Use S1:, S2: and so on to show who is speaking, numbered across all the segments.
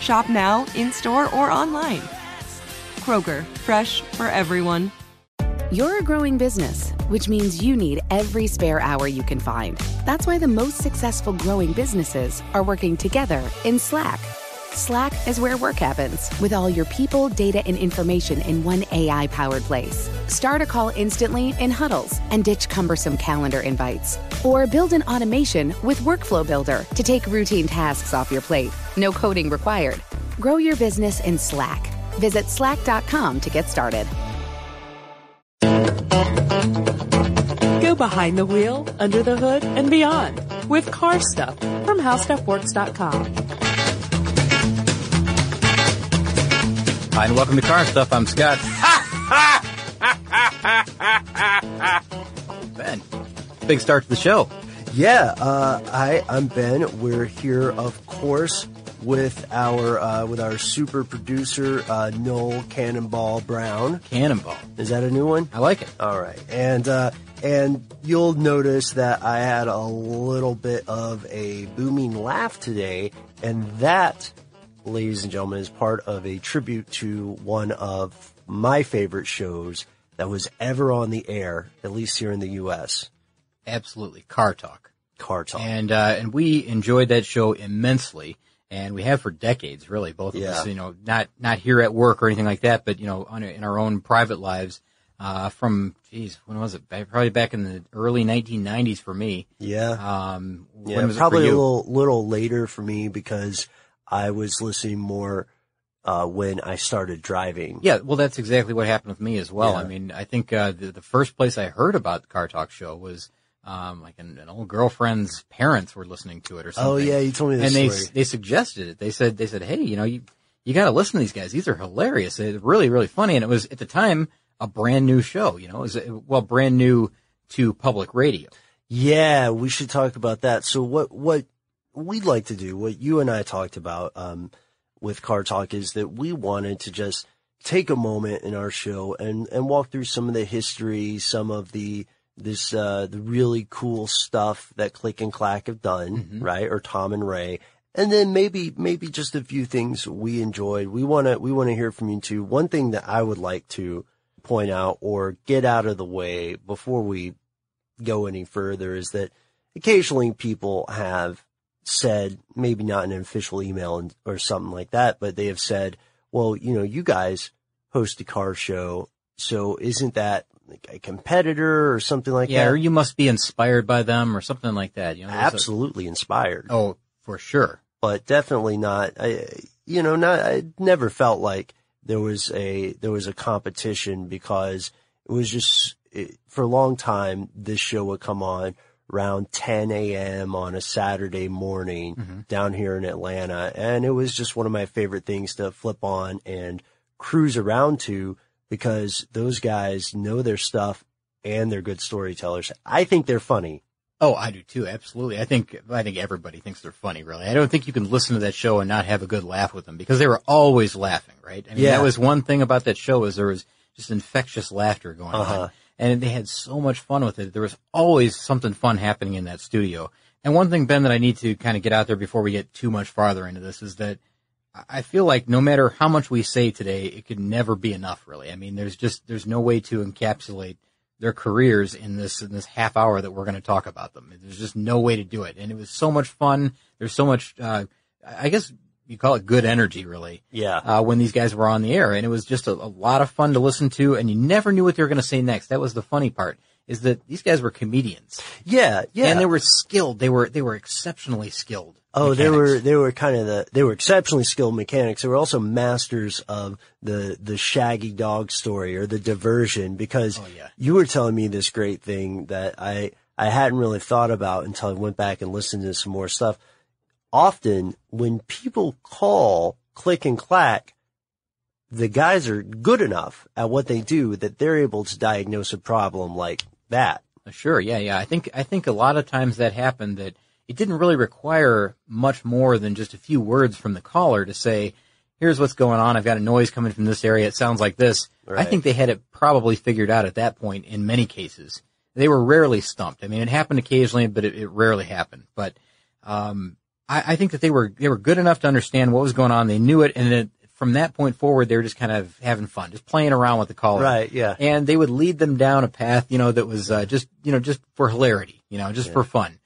S1: Shop now, in store, or online. Kroger, fresh for everyone.
S2: You're a growing business, which means you need every spare hour you can find. That's why the most successful growing businesses are working together in Slack. Slack is where work happens, with all your people, data, and information in one AI powered place. Start a call instantly in huddles and ditch cumbersome calendar invites. Or build an automation with Workflow Builder to take routine tasks off your plate. No coding required. Grow your business in Slack. Visit slack.com to get started.
S3: Go behind the wheel, under the hood, and beyond with car stuff from howstuffworks.com.
S4: Hi, and welcome to Car Stuff. I'm Scott. ben, big start to the show.
S5: Yeah, uh, I, I'm Ben. We're here, of course, with our uh, with our super producer uh, Noel Cannonball Brown.
S4: Cannonball.
S5: Is that a new one?
S4: I like it.
S5: All right, and uh, and you'll notice that I had a little bit of a booming laugh today, and that, ladies and gentlemen, is part of a tribute to one of my favorite shows that was ever on the air, at least here in the U.S.
S4: Absolutely. Car Talk.
S5: Car Talk.
S4: And, uh, and we enjoyed that show immensely. And we have for decades, really, both of
S5: Yeah.
S4: us, you know, not, not here at work or anything like that, but, you know, on, in our own private lives, uh, from, geez, when was it? Probably back in the early 1990s for me.
S5: yeah.
S4: Um,
S5: Yeah,
S4: when was it
S5: probably a little little later for me because I was listening more uh, when I started driving.
S4: Yeah, well, that's exactly what happened with me as well.
S5: Yeah.
S4: I mean, I think uh, the, the first place I heard about the Car Talk show was um, like an, an old girlfriend's parents were listening to it or something.
S5: Oh yeah, you told me this
S4: and they
S5: story.
S4: they suggested it. They said they said, hey, you know, you you got to listen to these guys. These are hilarious. They're really really funny. And it was at the time a brand new show. You know, it was uh, well brand new to public radio.
S5: Yeah, we should talk about that. So what what we'd like to do, what you and I talked about um, with Car Talk, is that we wanted to just take a moment in our show and and walk through some of the history, some of the this uh, the really cool stuff that Click and Clack have done, right? Or Tom and Ray. And then maybe, maybe just a few things we enjoyed. We want to, we want to hear from you too. One thing that I would like to point out or get out of the way before we go any further is that occasionally people have said, maybe not in an official email and- or something like that, but they have said, well, you know, you guys host a car show. So isn't that like a competitor or something like
S4: yeah,
S5: that?
S4: or you must be inspired by them or something like that. You know, there's a-
S5: Absolutely inspired,
S4: oh, for sure.
S5: but definitely not. I, you know, not, I never felt like there was a, there was a competition because it was just, it, for a long time, this show would come on around 10 a.m. on a Saturday morning down here in Atlanta. And it was just one of my favorite things to flip on and cruise around to because those guys know their stuff and they're good storytellers. I think they're funny.
S4: Oh, I do too. Absolutely. I think I think everybody thinks they're funny. Really, I don't think you can listen to that show and not have a good laugh with them because they were always laughing. Right? I mean,
S5: Yeah.
S4: that was one thing about that show is there was just infectious laughter going
S5: Uh-huh.
S4: on, and they had so much fun with it. There was always something fun happening in that studio. And one thing, Ben, that I need to kind of get out there before we get too much farther into this is that I feel like no matter how much we say today, it could never be enough. Really, I mean, there's just there's no way to encapsulate their careers in this in this half hour that we're going to talk about them. There's just no way to do it, and it was so much fun. There's so much. Uh, I guess you call it good energy, really.
S5: Yeah.
S4: Uh, when these guys were on the air, and it was just a, a lot of fun to listen to, and you never knew what they were going to say next. That was the funny part. Is that these guys were comedians,
S5: Yeah, yeah.
S4: and they were skilled. They were they were exceptionally skilled.
S5: Oh, they were they were kind of the they were exceptionally skilled mechanics. They were also masters of the the shaggy dog story or the diversion because
S4: Oh, yeah.
S5: you were telling me this great thing that I I hadn't really thought about until I went back and listened to some more stuff. Often when people call click and clack, the guys are good enough at what they do that they're able to diagnose a problem like that.
S4: Sure, yeah, yeah. I think I think a lot of times that happened that it didn't really require much more than just a few words from the caller to say, "Here's what's going on. I've got a noise coming from this area. It sounds like this." I think they had it probably figured out at that point. In many cases, they were rarely stumped. I mean, it happened occasionally, but it, it rarely happened. But um, I, I think that they were they were good enough to understand what was going on. They knew it, and then from that point forward, they were just kind of having fun, just playing around with the caller
S5: Right, yeah.
S4: and they would lead them down a path, you know, that was uh, just, you know, just for hilarity, you know, just for fun.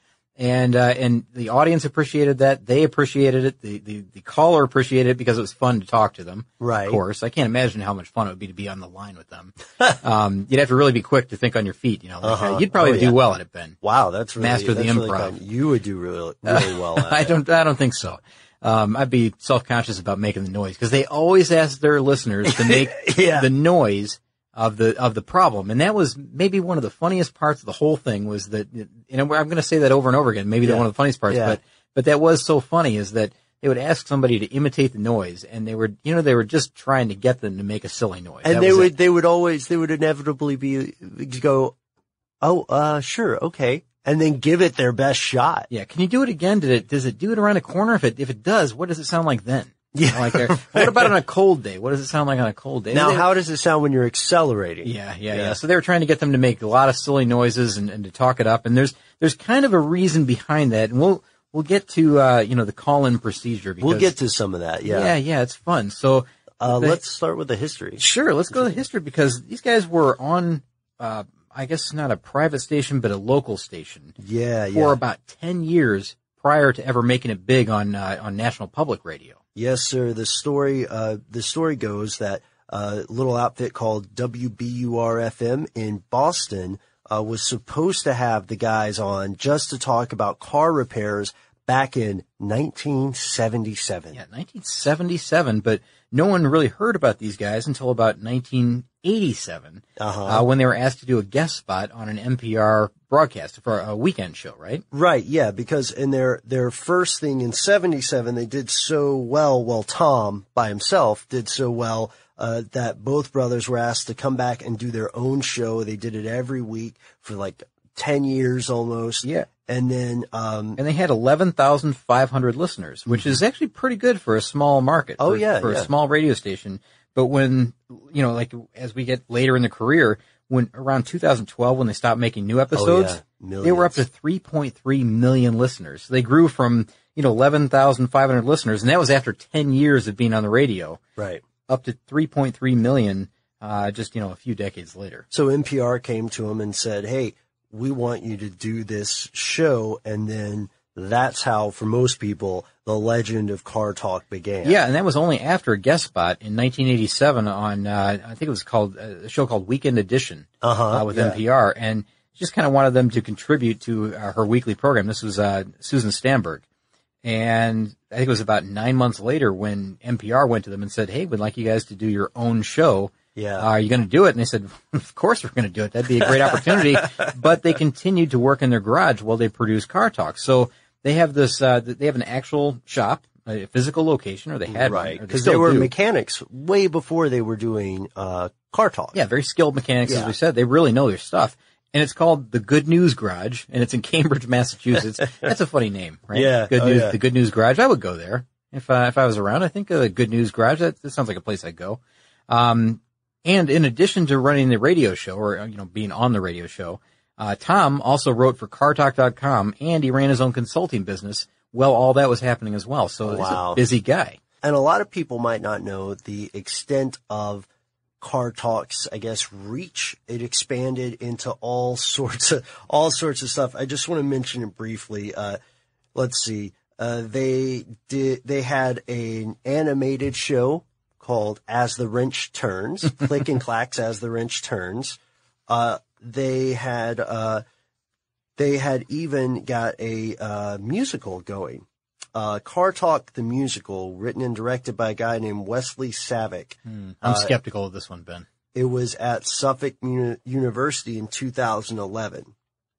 S4: And uh, and the audience appreciated that. They appreciated it. The, the the caller appreciated it because it was fun to talk to them.
S5: Right.
S4: Of course, I can't imagine how much fun it would be to be on the line with them. um, you'd have to really be quick to think on your feet. You know, like,
S5: Uh-huh.
S4: uh, you'd probably
S5: Oh,
S4: do well at it, Ben.
S5: Wow, that's really
S4: Master the
S5: that's really
S4: improv.
S5: You would do really really well. At
S4: I don't. I don't think so. Um, I'd be self-conscious about making the noise because they always ask their listeners to make
S5: Yeah.
S4: the noise of the of the problem, and that was maybe one of the funniest parts of the whole thing. Was that, and I'm going to say that over and over again. Maybe they're one of the funniest parts,
S5: Yeah.
S4: but but that was so funny is that they would ask somebody to imitate the noise, and they were you know they were just trying to get them to make a silly noise.
S5: and
S4: That
S5: they would
S4: it.
S5: they would always they would inevitably be go, oh uh sure okay, and then give it their best shot.
S4: Yeah, can you do it again? Did it does it do it around a corner? If it if it does, what does it sound like then?
S5: Yeah.
S4: like uh, what about on a cold day? What does it sound like on a cold day?
S5: Now,
S4: They-
S5: how does it sound when you're accelerating?
S4: Yeah, yeah,
S5: Yeah.
S4: yeah, So they were trying to get them to make a lot of silly noises and, and to talk it up. And there's there's kind of a reason behind that. And we'll we'll get to uh, you know the call in procedure. Because,
S5: We'll get to some of that.
S4: yeah,
S5: Yeah.
S4: yeah, it's fun. So
S5: Uh,
S4: the-
S5: let's start with the history.
S4: sure let's go to the history because these guys were on uh, I guess not a private station but a local station
S5: Yeah,
S4: for
S5: yeah.
S4: about ten years prior to ever making it big on uh, on national public radio.
S5: Yes, sir. The story, uh, the story goes that a little outfit called WBUR-FM in Boston uh, was supposed to have the guys on just to talk about car repairs back in 1977.
S4: Yeah, 1977, but no one really heard about these guys until about 1987,
S5: Uh-huh.
S4: uh, when they were asked to do a guest spot on an NPR broadcast for a weekend show, right?
S5: Right, yeah, because in their their first thing in '77, they did so well. Well, Tom by himself did so well uh, that both brothers were asked to come back and do their own show. They did it every week for like ten years almost.
S4: Yeah.
S5: and then um,
S4: And they had 11,500 listeners, which is actually pretty good for a small market.
S5: Mm-hmm. Oh,
S4: for,
S5: yeah,
S4: for
S5: yeah.
S4: a small radio station. But when you know, like as we get later in the career, when around 2012, when they stopped making new episodes,
S5: Oh, yeah.
S4: they were up to 3.3 million listeners. They grew from you know 11,500 listeners, and that was after 10 years of being on the radio,
S5: right.
S4: up to 3.3 million. Uh, just you know, a few decades later.
S5: So NPR came to him and said, "Hey, we want you to do this show," and then that's how, for most people, the legend of Car Talk began.
S4: Yeah, and that was only after a guest spot in 1987 on, uh, I think it was called, uh, a show called Weekend Edition
S5: Uh-huh,
S4: uh, with
S5: yeah.
S4: NPR. And just kind of wanted them to contribute to uh, her weekly program. This was uh, Susan Stamberg. And I think it was about nine months later when NPR went to them and said, hey, we'd like you guys to do your own show.
S5: Yeah.
S4: Uh, are you going to do it? And they said, of course we're going to do it. That'd be a great opportunity. but they continued to work in their garage while they produced Car Talk. So they have this, uh, they have an actual shop, a physical location, or they had
S5: right. Because
S4: still
S5: they were
S4: do.
S5: mechanics way before they were doing uh, Car Talk.
S4: Yeah, very skilled mechanics, as we said. They really know their stuff. And it's called the Good News Garage, and it's in Cambridge, Massachusetts. That's a funny name, right?
S5: Yeah.
S4: Good
S5: Oh,
S4: News,
S5: yeah.
S4: the Good News Garage. I would go there if uh, if I was around. I think the Good News Garage. That, that sounds like a place I'd go. Um, and in addition to running the radio show, or uh, you know, being on the radio show, uh, Tom also wrote for CarTalk.com, and he ran his own consulting business. Well, all that was happening as well. So he's
S5: Wow.
S4: a busy guy.
S5: And a lot of people might not know the extent of Car Talk's, I guess, reach. It expanded into all sorts of all sorts of stuff. I just want to mention it briefly. Uh, let's see. Uh, they did. They had an animated show called "As the Wrench Turns," click and clacks as the wrench turns. Uh, they had. Uh, they had even got a uh, musical going. Uh, Car Talk the musical, written and directed by a guy named Wesley Savick.
S4: I'm skeptical of this one, Ben.
S5: It was at Suffolk Uni- University in 2011.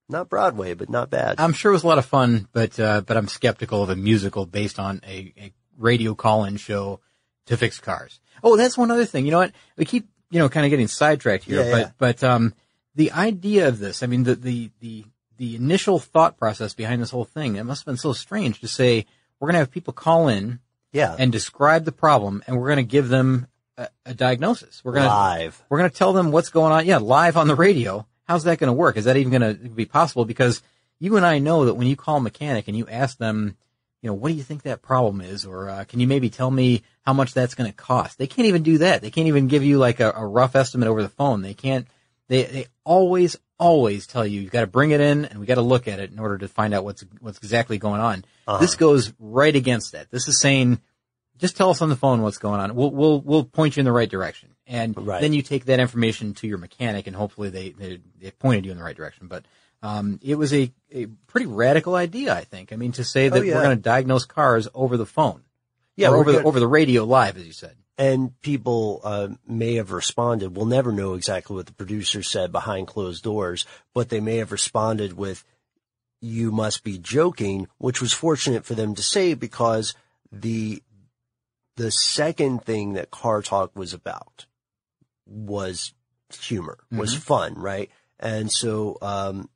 S5: Not Broadway, but not bad.
S4: I'm sure it was a lot of fun, but uh, but I'm skeptical of a musical based on a, a radio call-in show to fix cars. Oh, that's one other thing. You know what? We keep you know kind of getting sidetracked here,
S5: Yeah,
S4: but
S5: yeah.
S4: but um, the idea of this, I mean, the the the the initial thought process behind this whole thing, it must have been so strange to say we're going to have people call in
S5: yeah.
S4: and describe the problem, and we're going to give them a, a diagnosis. We're going to
S5: Live.
S4: we're going to tell them what's going on. Yeah, live on the radio. How's that going to work? Is that even going to be possible? Because you and I know that when you call a mechanic and you ask them, you know, what do you think that problem is, or uh, can you maybe tell me how much that's going to cost? They can't even do that. They can't even give you like a, a rough estimate over the phone. They can't. They they always always tell you you've got to bring it in and we got to look at it in order to find out what's what's exactly going on. This goes right against that. This is saying just tell us on the phone what's going on. We'll we'll we'll point you in the right direction, and
S5: Right.
S4: then you take that information to your mechanic, and hopefully they they, they pointed you in the right direction. But um, it was a, a pretty radical idea, I think. I mean, to say that
S5: Oh, yeah.
S4: we're going to diagnose cars over the phone,
S5: Yeah,
S4: over the over the radio live, as you said.
S5: And people uh, may have responded. We'll never know exactly what the producer said behind closed doors, but they may have responded with, "You must be joking," which was fortunate for them to say because the the second thing that Car Talk was about was humor, was fun, right? And so um,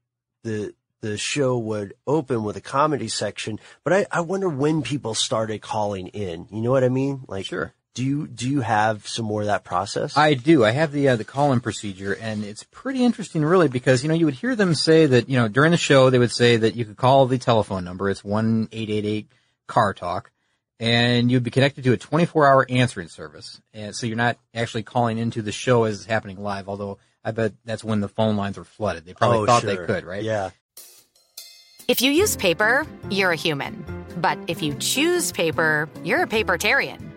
S5: the the show would open with a comedy section, but I, I wonder when people started calling in. You know what I mean? Like,
S4: Sure.
S5: Do you do you have some more of that process?
S4: I do. I have the uh, the call-in procedure, and it's pretty interesting, really, because you know you would hear them say that you know during the show they would say that you could call the telephone number. It's one eight eight eight Car Talk, and you'd be connected to a twenty four hour answering service, and so you're not actually calling into the show as it's happening live. Although I bet that's when the phone lines were flooded. They probably
S5: oh,
S4: thought
S5: sure.
S4: they could, right?
S5: Yeah.
S6: If you use paper, you're a human. But if you choose paper, you're a papertarian.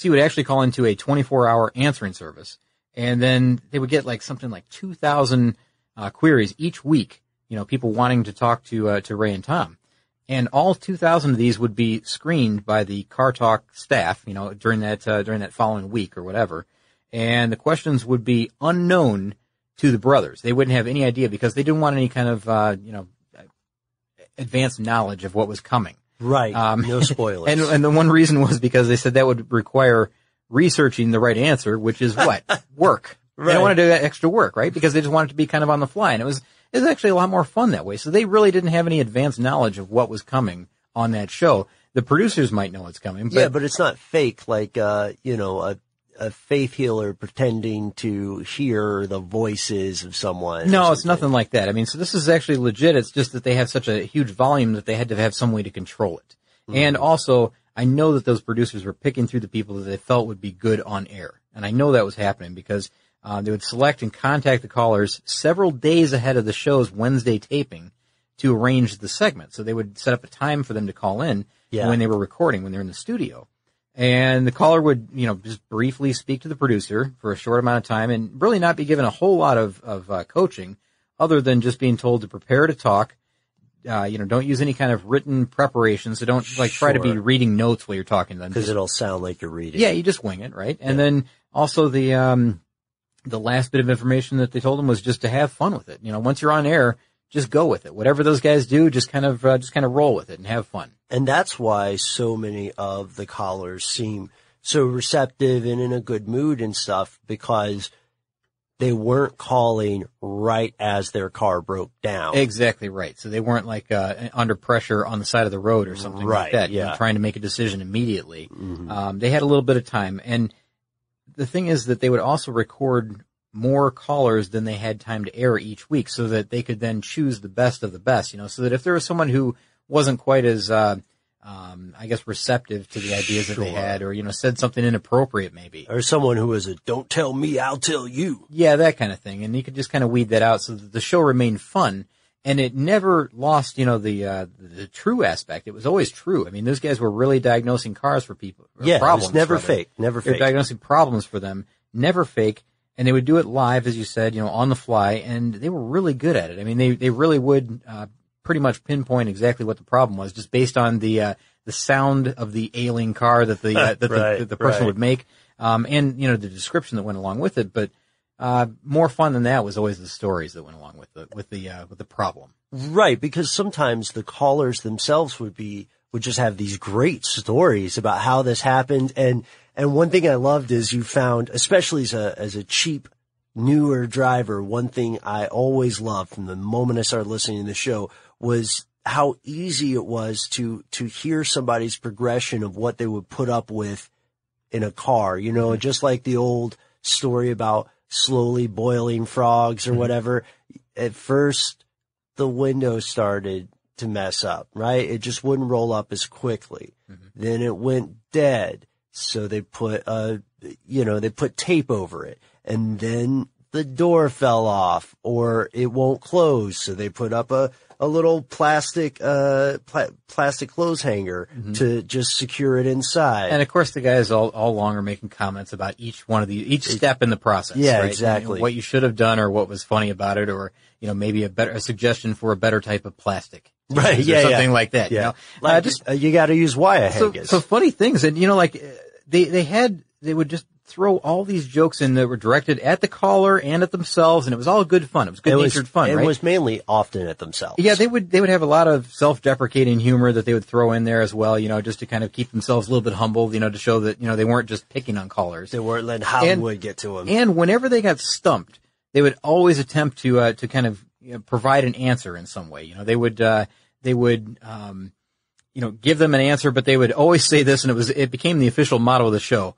S4: So you would actually call into a 24 hour answering service and then they would get like something like 2,000 uh, queries each week, you know, people wanting to talk to, uh, to Ray and Tom. And all 2,000 of these would be screened by the Car Talk staff, you know, during that, uh, during that following week or whatever. And the questions would be unknown to the brothers. They wouldn't have any idea because they didn't want any kind of, uh, you know, advanced knowledge of what was coming.
S5: Right.
S4: Um,
S5: no spoilers.
S4: And, and the one reason was because they said that would require researching the right answer, which is what? work. They
S5: Right.
S4: don't want to do that extra work, right? Because they just want it to be kind of on the fly. And it was, it was actually a lot more fun that way. So they really didn't have any advanced knowledge of what was coming on that show. The producers might know what's coming, but,
S5: yeah, but it's not fake like, uh, you know, a, a faith healer pretending to hear the voices of someone.
S4: no, it's nothing like that. I mean, so this is actually legit. It's just that they have such a huge volume that they had to have some way to control it. And also, I know that those producers were picking through the people that they felt would be good on air. And I know that was happening because uh, they would select and contact the callers several days ahead of the show's Wednesday taping to arrange the segment. So they would set up a time for them to call in
S5: Yeah.
S4: when they were recording, when they're in the studio. And the caller would, you know, just briefly speak to the producer for a short amount of time and really not be given a whole lot of, of uh, coaching other than just being told to prepare to talk. Uh, you know, don't use any kind of written preparation. So don't like try to be reading notes while you're talking to them.
S5: Because
S4: Just-
S5: it'll sound like you're reading.
S4: yeah, you just wing it, right? And then also the, um, the last bit of information that they told them was just to have fun with it. You know, once you're on air, just go with it. Whatever those guys do, just kind of, uh, just kind of roll with it and have fun.
S5: And that's why so many of the callers seem so receptive and in a good mood and stuff because they weren't calling right as their car broke down.
S4: Exactly right. So they weren't like uh, under pressure on the side of the road or something like
S5: Right,
S4: that. you know,
S5: yeah.
S4: trying to make a decision immediately.
S5: Mhm.
S4: Um, they had a little bit of time, and the thing is that they would also record more callers than they had time to air each week, so that they could then choose the best of the best. You know, so that if there was someone who wasn't quite as uh, um, I guess receptive to the ideas that they had, or you know, said something inappropriate, maybe.
S5: Or someone who was a don't tell me, I'll tell you.
S4: Yeah, that kind of thing. And you could just kind of weed that out so that the show remained fun and it never lost, you know, the, uh, the true aspect. It was always true. I mean, those guys were really diagnosing cars for people.
S5: Yeah, it
S4: problems,
S5: was never
S4: rather.
S5: fake. Never
S4: They were
S5: fake.
S4: diagnosing problems for them, never fake. And they would do it live, as you said, you know, on the fly. And they were really good at it. I mean, they, they really would, uh, pretty much pinpoint exactly what the problem was just based on the, uh, the sound of the ailing car that the, uh, that the,
S5: Right,
S4: that the person
S5: right.
S4: would make. Um, and, you know, the description that went along with it. But, uh, more fun than that was always the stories that went along with the, with the, uh, with the problem.
S5: Right, because sometimes the callers themselves would be would just have these great stories about how this happened. And and one thing I loved is you found especially as a as a cheap newer driver one thing I always loved from the moment I started listening to the show was how easy it was to to hear somebody's progression of what they would put up with in a car you know mm-hmm. just like the old story about slowly boiling frogs or mm-hmm. whatever. At first the window started to mess up, right? It just wouldn't roll up as quickly. Then it went dead. So they put, uh, you know, they put tape over it and then the door fell off or it won't close. So they put up a, a little plastic, uh, pla- plastic clothes hanger to just secure it inside.
S4: And of course, the guys all, all along are making comments about each one of the, each step in the process.
S5: Yeah,
S4: right?
S5: exactly.
S4: And what you should have done or what was funny about it or, you know, maybe a better, a suggestion for a better type of plastic.
S5: Right,
S4: Or
S5: yeah,
S4: something
S5: yeah.
S4: like that. You
S5: yeah.
S4: know?
S5: Like,
S4: Uh, just
S5: you got to use wire
S4: so,
S5: hangers.
S4: so funny things. And, you know, like, they, they had, they would just throw all these jokes in that were directed at the caller and at themselves. And it was all good fun. It was good natured fun,
S5: it
S4: right?
S5: was mainly often at themselves.
S4: Yeah, they would they would have a lot of self-deprecating humor that they would throw in there as well, you know, just to kind of keep themselves a little bit humbled, you know, to show that you know they weren't just picking on callers.
S5: They weren't letting Hollywood get to them.
S4: And whenever they got stumped, they would always attempt to uh, to kind of you know, provide an answer in some way. You know, they would uh, they would um, you know give them an answer, but they would always say this, and it was it became the official motto of the show.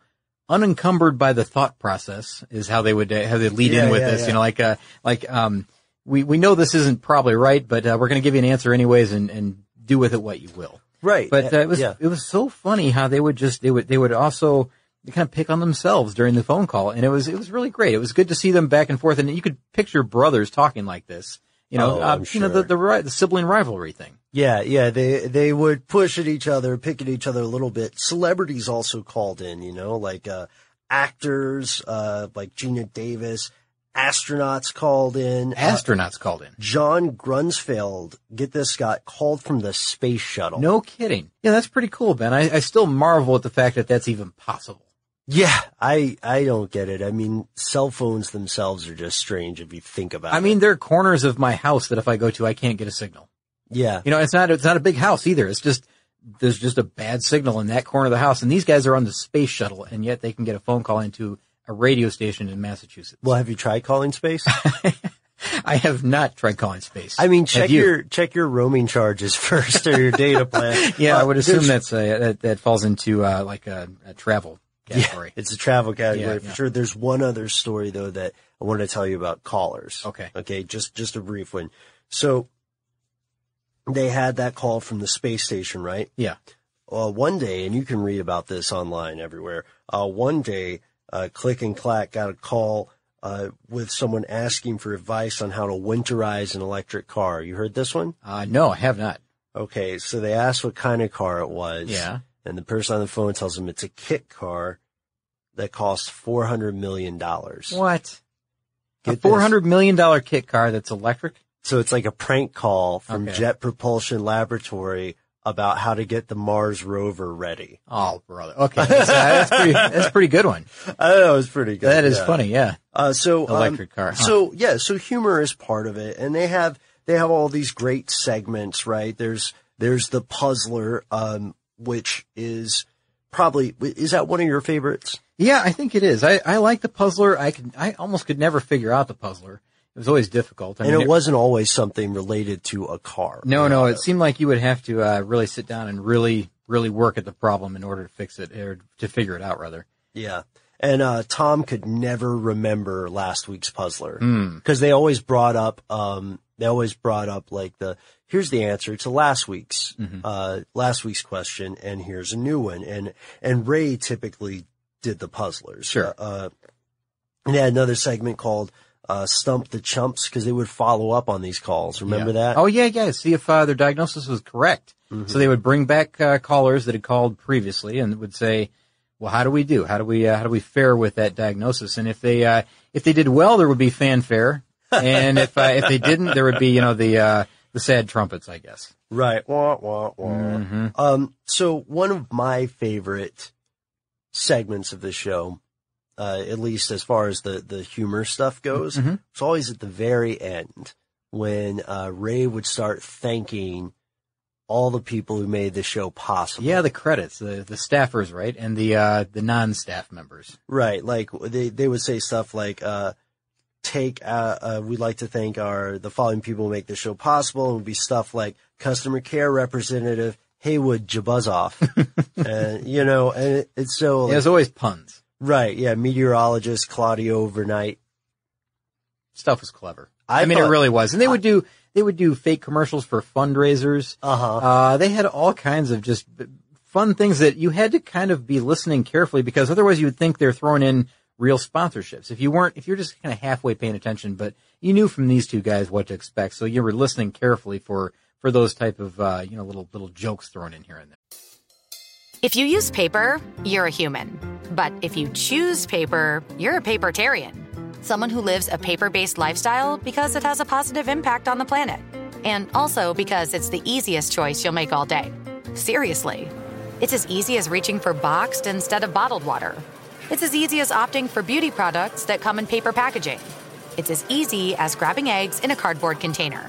S4: Unencumbered by the thought process is how they would uh, how they lead
S5: Yeah,
S4: in with
S5: yeah,
S4: this.
S5: yeah.
S4: You know, like uh, like um, we we know this isn't probably right, but uh, we're going to give you an answer anyways, and and do with it what you will.
S5: right.
S4: But uh, it was it was so funny how they would just they would they would also kind of pick on themselves during the phone call, and it was it was really great. It was good to see them back and forth, and you could picture brothers talking like this. You know,
S5: Oh,
S4: uh,
S5: I'm
S4: you know the the the sibling rivalry thing.
S5: Yeah, yeah, they they would push at each other, pick at each other a little bit. Celebrities also called in, you know, like uh actors, uh like Geena Davis, astronauts called in. Uh,
S4: Astronauts called in.
S5: John Grunsfeld, get this, got called from the space shuttle.
S4: No kidding. Yeah, that's pretty cool, Ben. I, I still marvel at the fact that that's even possible.
S5: Yeah, I I don't get it. I mean, cell phones themselves are just strange if you think about it.
S4: I mean, there are corners of my house that if I go to, I can't get a signal.
S5: yeah.
S4: You know, it's not it's not a big house either. It's just there's just a bad signal in that corner of the house, and these guys are on the space shuttle, and yet they can get a phone call into a radio station in Massachusetts.
S5: Well, have you tried calling space?
S4: I have not tried calling space.
S5: I mean, check
S4: you?
S5: your check your roaming charges first or your data plan.
S4: Yeah, I
S5: Uh,
S4: would assume that's uh, that, that falls into uh, like a, a travel category.
S5: It's a travel category
S4: Yeah,
S5: for
S4: yeah.
S5: sure. There's one other story though that I wanted to tell you about callers.
S4: Okay.
S5: Okay. Just, just a brief one. So they had that call from the space station, right?
S4: Yeah.
S5: Uh, one day, and you can read about this online everywhere. Uh, one day, uh, Click and Clack got a call, uh, with someone asking for advice on how to winterize an electric car. You heard this one?
S4: Uh, no, I have not.
S5: Okay. So they asked what kind of car it was.
S4: Yeah.
S5: And the person on the phone tells them it's a kit car that costs four hundred million dollars.
S4: What? a
S5: Get
S4: four
S5: this.
S4: hundred million dollar kit car that's electric?
S5: So it's like a prank call from
S4: Okay.
S5: Jet Propulsion Laboratory about how to get the Mars rover ready.
S4: Oh, brother. Okay, that's, uh, that's pretty. That's a pretty good one.
S5: I know it's pretty good.
S4: That is
S5: yeah.
S4: funny. Yeah.
S5: Uh, so um,
S4: Electric car, huh?
S5: So yeah, so humor is part of it, and they have they have all these great segments, right? There's there's the puzzler, um, which is probably is that one of your favorites?
S4: Yeah, I think it is. I, I like the puzzler. I could. I almost could never figure out the puzzler. It was always difficult. I
S5: And
S4: mean,
S5: it wasn't always something related to a car.
S4: No, no. It seemed like you would have to uh, really sit down and really, really work at the problem in order to fix it or to figure it out, rather.
S5: Yeah. And uh, Tom could never remember last week's puzzler
S4: Hmm.
S5: because they always brought up, um, they always brought up like the here's the answer to last week's
S4: Mm-hmm.
S5: uh, last week's question, and here's a new one. And and Ray typically did the puzzlers.
S4: Sure.
S5: Uh, and they had another segment called uh, "Stump the Chumps" because they would follow up on these calls. Remember
S4: Yeah.
S5: that?
S4: Oh yeah, yeah. See if uh, their diagnosis was correct. So they would bring back uh, callers that had called previously and would say, "Well, how do we do? How do we uh, how do we fare with that diagnosis?" And if they uh, if they did well, there would be fanfare, and if uh, if they didn't, there would be you know the uh, the sad trumpets, I guess.
S5: Right. Wah, wah, wah.
S4: Mm-hmm.
S5: Um, so one of my favorite segments of the show, uh, at least as far as the, the humor stuff goes,
S4: Mhm.
S5: it's always at the very end when, uh, Ray would start thanking all the people who made the show possible.
S4: Yeah, the credits, the the staffers, right, and the uh, the non-staff members.
S5: Right. Like they, they would say stuff like, uh, take, uh, uh, we'd like to thank our, the following people who make the show possible. It would be stuff like customer care representative Haywood Jabuzoff. and, you know, and it, it's so,
S4: There's always puns.
S5: right. Yeah. Meteorologist Claudio Overnight.
S4: Stuff was clever.
S5: I
S4: I, mean,
S5: thought-
S4: it really was, and they would do they would do fake commercials for fundraisers.
S5: Uh-huh.
S4: Uh, they had all kinds of just fun things that you had to kind of be listening carefully because otherwise you would think they're throwing in real sponsorships. If you weren't, if you're just kind of halfway paying attention, but you knew from these two guys what to expect, so you were listening carefully for for those type of uh, you know little little jokes thrown in here and there.
S6: If you use paper, you're a human. But if you choose paper, you're a papertarian. Someone who lives a paper based lifestyle because it has a positive impact on the planet. And also because it's the easiest choice you'll make all day. Seriously. It's as easy as reaching for boxed instead of bottled water. It's as easy as opting for beauty products that come in paper packaging. It's as easy as grabbing eggs in a cardboard container.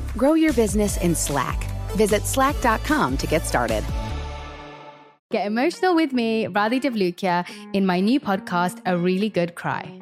S2: Grow your business in Slack. Visit slack.com to get started.
S7: Get emotional with me, Radhi Devlukia, in my new podcast, A Really Good Cry.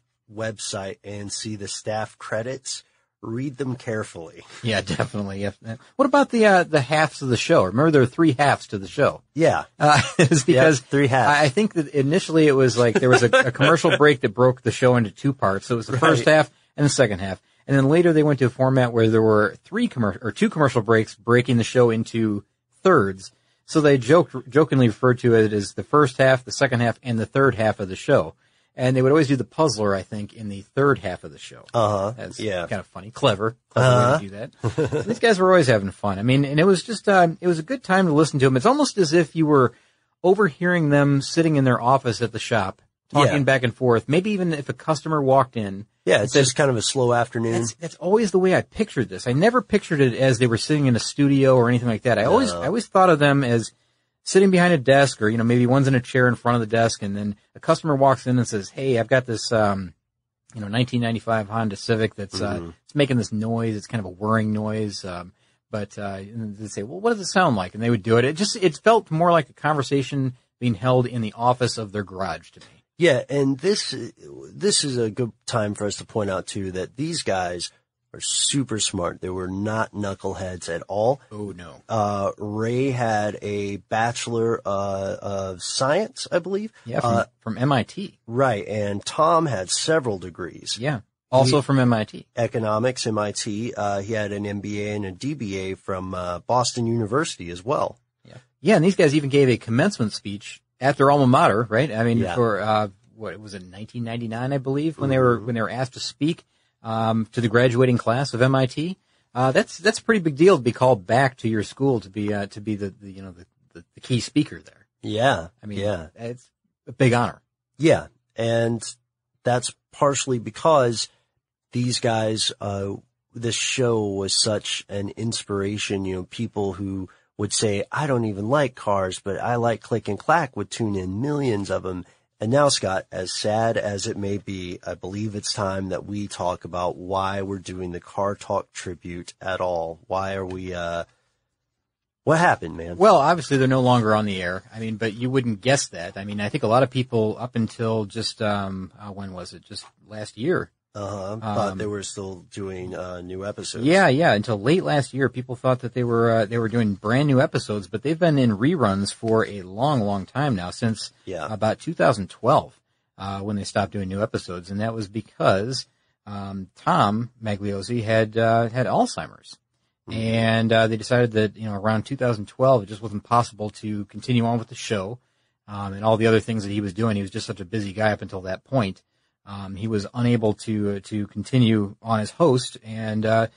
S5: website and see the staff credits. Read them carefully.
S4: Yeah, definitely. What about the uh, the halves of the show? Remember, there are three halves to the show.
S5: Yeah.
S4: Uh, it's because
S5: three halves.
S4: I think that initially it was like there was a, a commercial break that broke the show into two parts. So it was the first half and the second half, and then later they went to a format where there were three commercial or two commercial breaks breaking the show into thirds. So they joked jokingly referred to it as the first half, the second half, and the third half of the show. And they would always do the puzzler, I think, in the third half of the show.
S5: Uh huh.
S4: That's
S5: Yeah.
S4: kind of funny, clever, clever way to do that. These guys were always having fun. I mean, and it was just, uh, it was a good time to listen to them. It's almost as if you were overhearing them sitting in their office at the shop, talking
S5: Yeah.
S4: back and forth. Maybe even if a customer walked in.
S5: Yeah, it's just kind of a slow afternoon.
S4: That's, that's always the way I pictured this. I never pictured it as they were sitting in a studio or anything like that. I always, I always thought of them as sitting behind a desk or, you know, maybe one's in a chair in front of the desk and then a customer walks in and says, Hey, I've got this, um, you know, 1995 Honda Civic that's, uh, it's making this noise. It's kind of a whirring noise. Um, but, uh, and they'd say, well, what does it sound like? And they would do it. It just, it felt more like a conversation being held in the office of their garage to me.
S5: Yeah, and this this is a good time for us to point out too that these guys are super smart. They were not knuckleheads at all.
S4: Oh no.
S5: Uh, Ray had a bachelor uh, of science, I believe.
S4: Yeah. From,
S5: Uh,
S4: from MIT.
S5: right, and Tom had several degrees.
S4: Yeah. Also
S5: He-
S4: from MIT.
S5: Economics, MIT. Uh, he had an MBA and a DBA from uh, Boston University as well.
S4: Yeah, yeah, and these guys even gave a commencement speech at their alma mater, right? I mean,
S5: Yeah.
S4: for uh, what was it, 1999, I believe, when they were when they were asked to speak um, to the graduating class of MIT. Uh, that's that's a pretty big deal to be called back to your school to be uh, to be the, the you know the, the, the key speaker there.
S5: Yeah,
S4: I mean,
S5: yeah.
S4: it's a big honor.
S5: Yeah, and that's partially because these guys, uh, this show was such an inspiration. You know, people who would say, "I don't even like cars, but I like click and clack," would tune in millions of them. And now, Scott, as sad as it may be, I believe it's time that we talk about why we're doing the Car Talk tribute at all. Why are we? uh What happened, man?
S4: Well, obviously they're no longer on the air. I mean, but you wouldn't guess that. I mean, I think a lot of people up until just um, uh, when was it? Just last year.
S5: Uh-huh. Thought
S4: Um,
S5: they were still doing uh, new episodes.
S4: Yeah, yeah. Until late last year, people thought that they were uh, they were doing brand new episodes, but they've been in reruns for a long, long time now since
S5: Yeah.
S4: about 2012 uh, when they stopped doing new episodes, and that was because um, Tom Magliozzi had uh, had Alzheimer's, and uh, they decided that you know around 2012 it just wasn't possible to continue on with the show um, and all the other things that he was doing. He was just such a busy guy up until that point. Um, he was unable to uh, to continue on as host, and uh,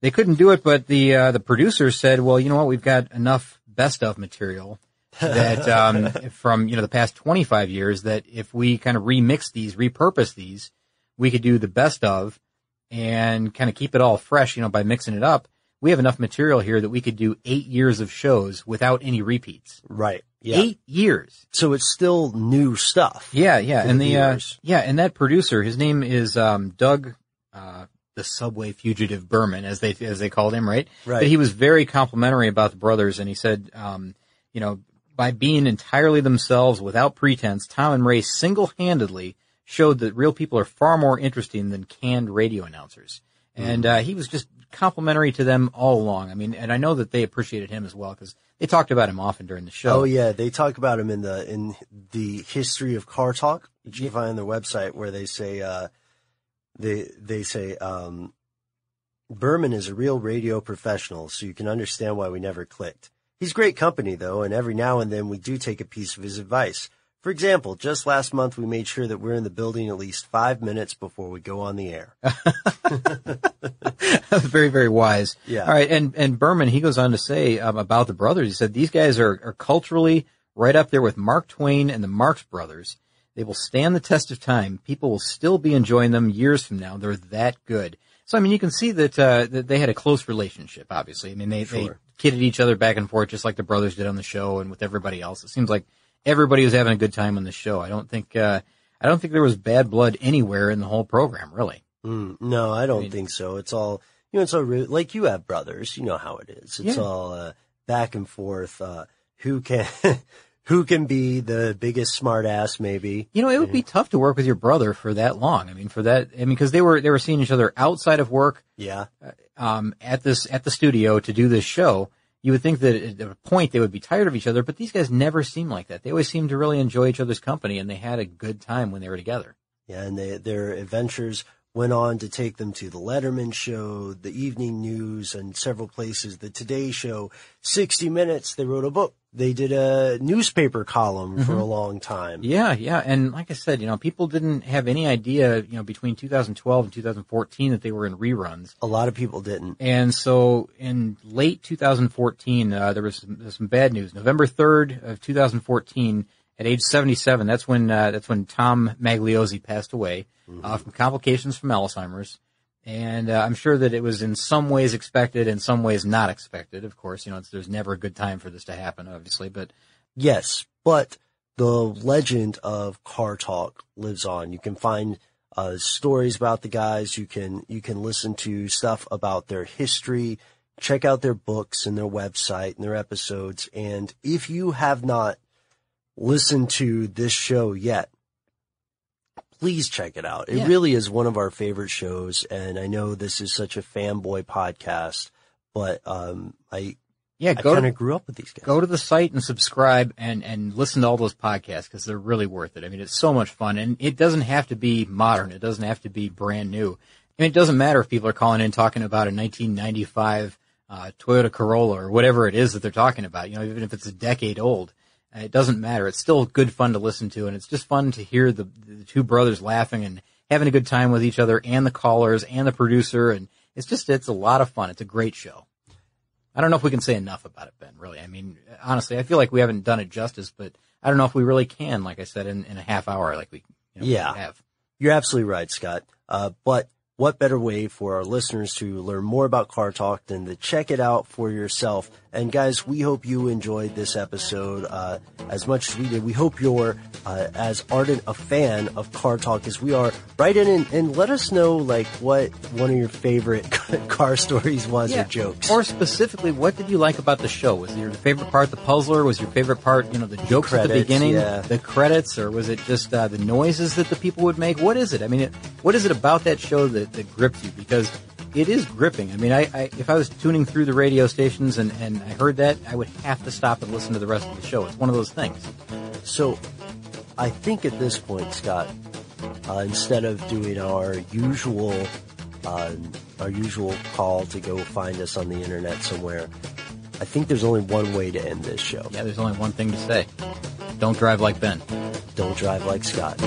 S4: they couldn't do it. But the uh, the producers said, "Well, you know what? We've got enough best of material that um, from you know the past 25 years that if we kind of remix these, repurpose these, we could do the best of and kind of keep it all fresh. You know, by mixing it up, we have enough material here that we could do eight years of shows without any repeats.
S5: Right. Yeah.
S4: Eight years.
S5: So it's still new stuff.
S4: Yeah, yeah, and
S5: the
S4: the, uh, yeah, and that producer, his name is um, Doug, uh, the subway fugitive Berman, as they as they called him, right?
S5: Right.
S4: But he was very complimentary about the brothers, and he said, um, you know, by being entirely themselves without pretense, Tom and Ray single-handedly showed that real people are far more interesting than canned radio announcers, and uh, he was just complimentary to them all along. I mean, and I know that they appreciated him as well because they talked about him often during the show.
S5: Oh yeah, they talk about him in the in the history of car talk, which you can find on their website, where they say uh, they they say um, Berman is a real radio professional, so you can understand why we never clicked. He's great company though, and every now and then we do take a piece of his advice. For example, just last month we made sure that we're in the building at least five minutes before we go on the air.
S4: very, very wise.
S5: Yeah.
S4: All right. And, and Berman, he goes on to say um, about the brothers, he said, these guys are, are culturally right up there with Mark Twain and the Marx brothers. They will stand the test of time. People will still be enjoying them years from now. They're that good. So, I mean, you can see that, uh, that they had a close relationship, obviously. I mean, they, they kidded each other back and forth just like the brothers did on the show and with everybody else. It seems like everybody was having a good time on the show. I don't think, uh, I don't think there was bad blood anywhere in the whole program, really.
S5: Mm, no, I don't
S4: mean-
S5: think so. It's all you know. It's all re- like you have brothers. You know how it is. It's
S4: Yeah.
S5: all uh, back and forth. Uh, who can who can be the biggest smart ass? Maybe
S4: You know, it would be tough to work with your brother for that long. I mean, for that, I mean, because they were they were seeing each other outside of work,
S5: yeah.
S4: um, at this at the studio to do this show. You would think that at a point they would be tired of each other, but these guys never seem like that. They always seem to really enjoy each other's company, and they had a good time when they were together.
S5: Yeah, and they, their adventures went on to take them to the Letterman show, the evening news, and several places. The Today Show, 60 Minutes. They wrote a book. They did a newspaper column for a long time.
S4: Yeah, yeah, and like I said, you know, people didn't have any idea, you know, between 2012 and 2014 that they were in reruns.
S5: A lot of people didn't.
S4: And so in late 2014, uh, there was some, some bad news. November 3rd of 2014, at age 77, that's when, uh, that's when Tom Magliozzi passed away, uh, from complications from Alzheimer's. And, uh, I'm sure that it was in some ways expected, in some ways not expected. Of course, you know, there's never a good time for this to happen, obviously, but
S5: Yes, but the legend of Car Talk lives on. You can find uh, stories about the guys. You can you can listen to stuff about their history. Check out their books and their website and their episodes. And if you have not listened to this show yet, please check it out. It
S4: Yeah.
S5: really is one of our favorite shows. And I know this is such a fanboy podcast, but um, I
S4: yeah,
S5: I
S4: go
S5: kind
S4: to,
S5: of grew up with these guys.
S4: go to the site and subscribe and, and listen to all those podcasts because they're really worth it. I mean, it's so much fun and it doesn't have to be modern. It doesn't have to be brand new. I mean, it doesn't matter if people are calling in talking about a 1995 uh, Toyota Corolla or whatever it is that they're talking about. You know, even if it's a decade old, it doesn't matter. It's still good fun to listen to and it's just fun to hear the, the two brothers laughing and having a good time with each other and the callers and the producer. And it's just, it's a lot of fun. It's a great show. I don't know if we can say enough about it, Ben, really. I mean, honestly, I feel like we haven't done it justice, but I don't know if we really can, like I said, in, in a half hour, like we, you know,
S5: Yeah.
S4: have.
S5: You're absolutely right, Scott. Uh, but what better way for our listeners to learn more about Car Talk than to check it out for yourself? And guys, we hope you enjoyed this episode uh, as much as we did. We hope you're uh, as ardent a fan of Car Talk as we are. Write in and, and let us know like what one of your favorite car stories was or jokes.
S4: Or specifically, what did you like about the show? Was your favorite part the puzzler? Was your favorite part, you know, the jokes at the beginning,
S5: yeah.
S4: the credits, or was it just uh, the noises that the people would make? What is it? I mean, it, what is it about that show that, that grips you? Because it is gripping. I mean, I, I if I was tuning through the radio stations and, and I heard that, I would have to stop and listen to the rest of the show. It's one of those things.
S5: So, I think at this point, Scott, uh, instead of doing our usual, uh, our usual call to go find us on the internet somewhere, I think there's only one way to end this show.
S4: Yeah, there's only one thing to say. Don't drive like Ben.
S5: Don't drive like Scott.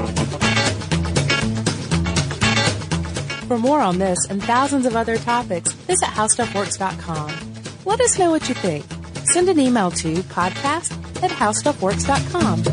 S3: For more on this and thousands of other topics, visit howstuffworks.com. Let us know what you think. Send an email to podcast at howstuffworks.com.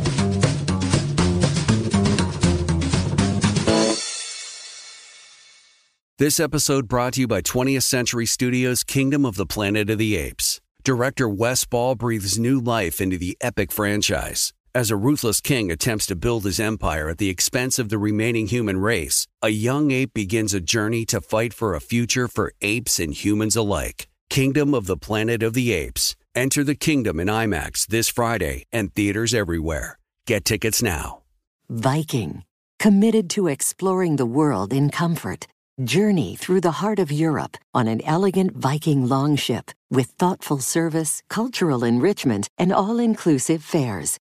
S8: This episode brought to you by 20th Century Studios' Kingdom of the Planet of the Apes. Director Wes Ball breathes new life into the epic franchise. As a ruthless king attempts to build his empire at the expense of the remaining human race, a young ape begins a journey to fight for a future for apes and humans alike. Kingdom of the Planet of the Apes. Enter the kingdom in IMAX this Friday and theaters everywhere. Get tickets now.
S9: Viking, committed to exploring the world in comfort. Journey through the heart of Europe on an elegant Viking longship with thoughtful service, cultural enrichment, and all inclusive fares.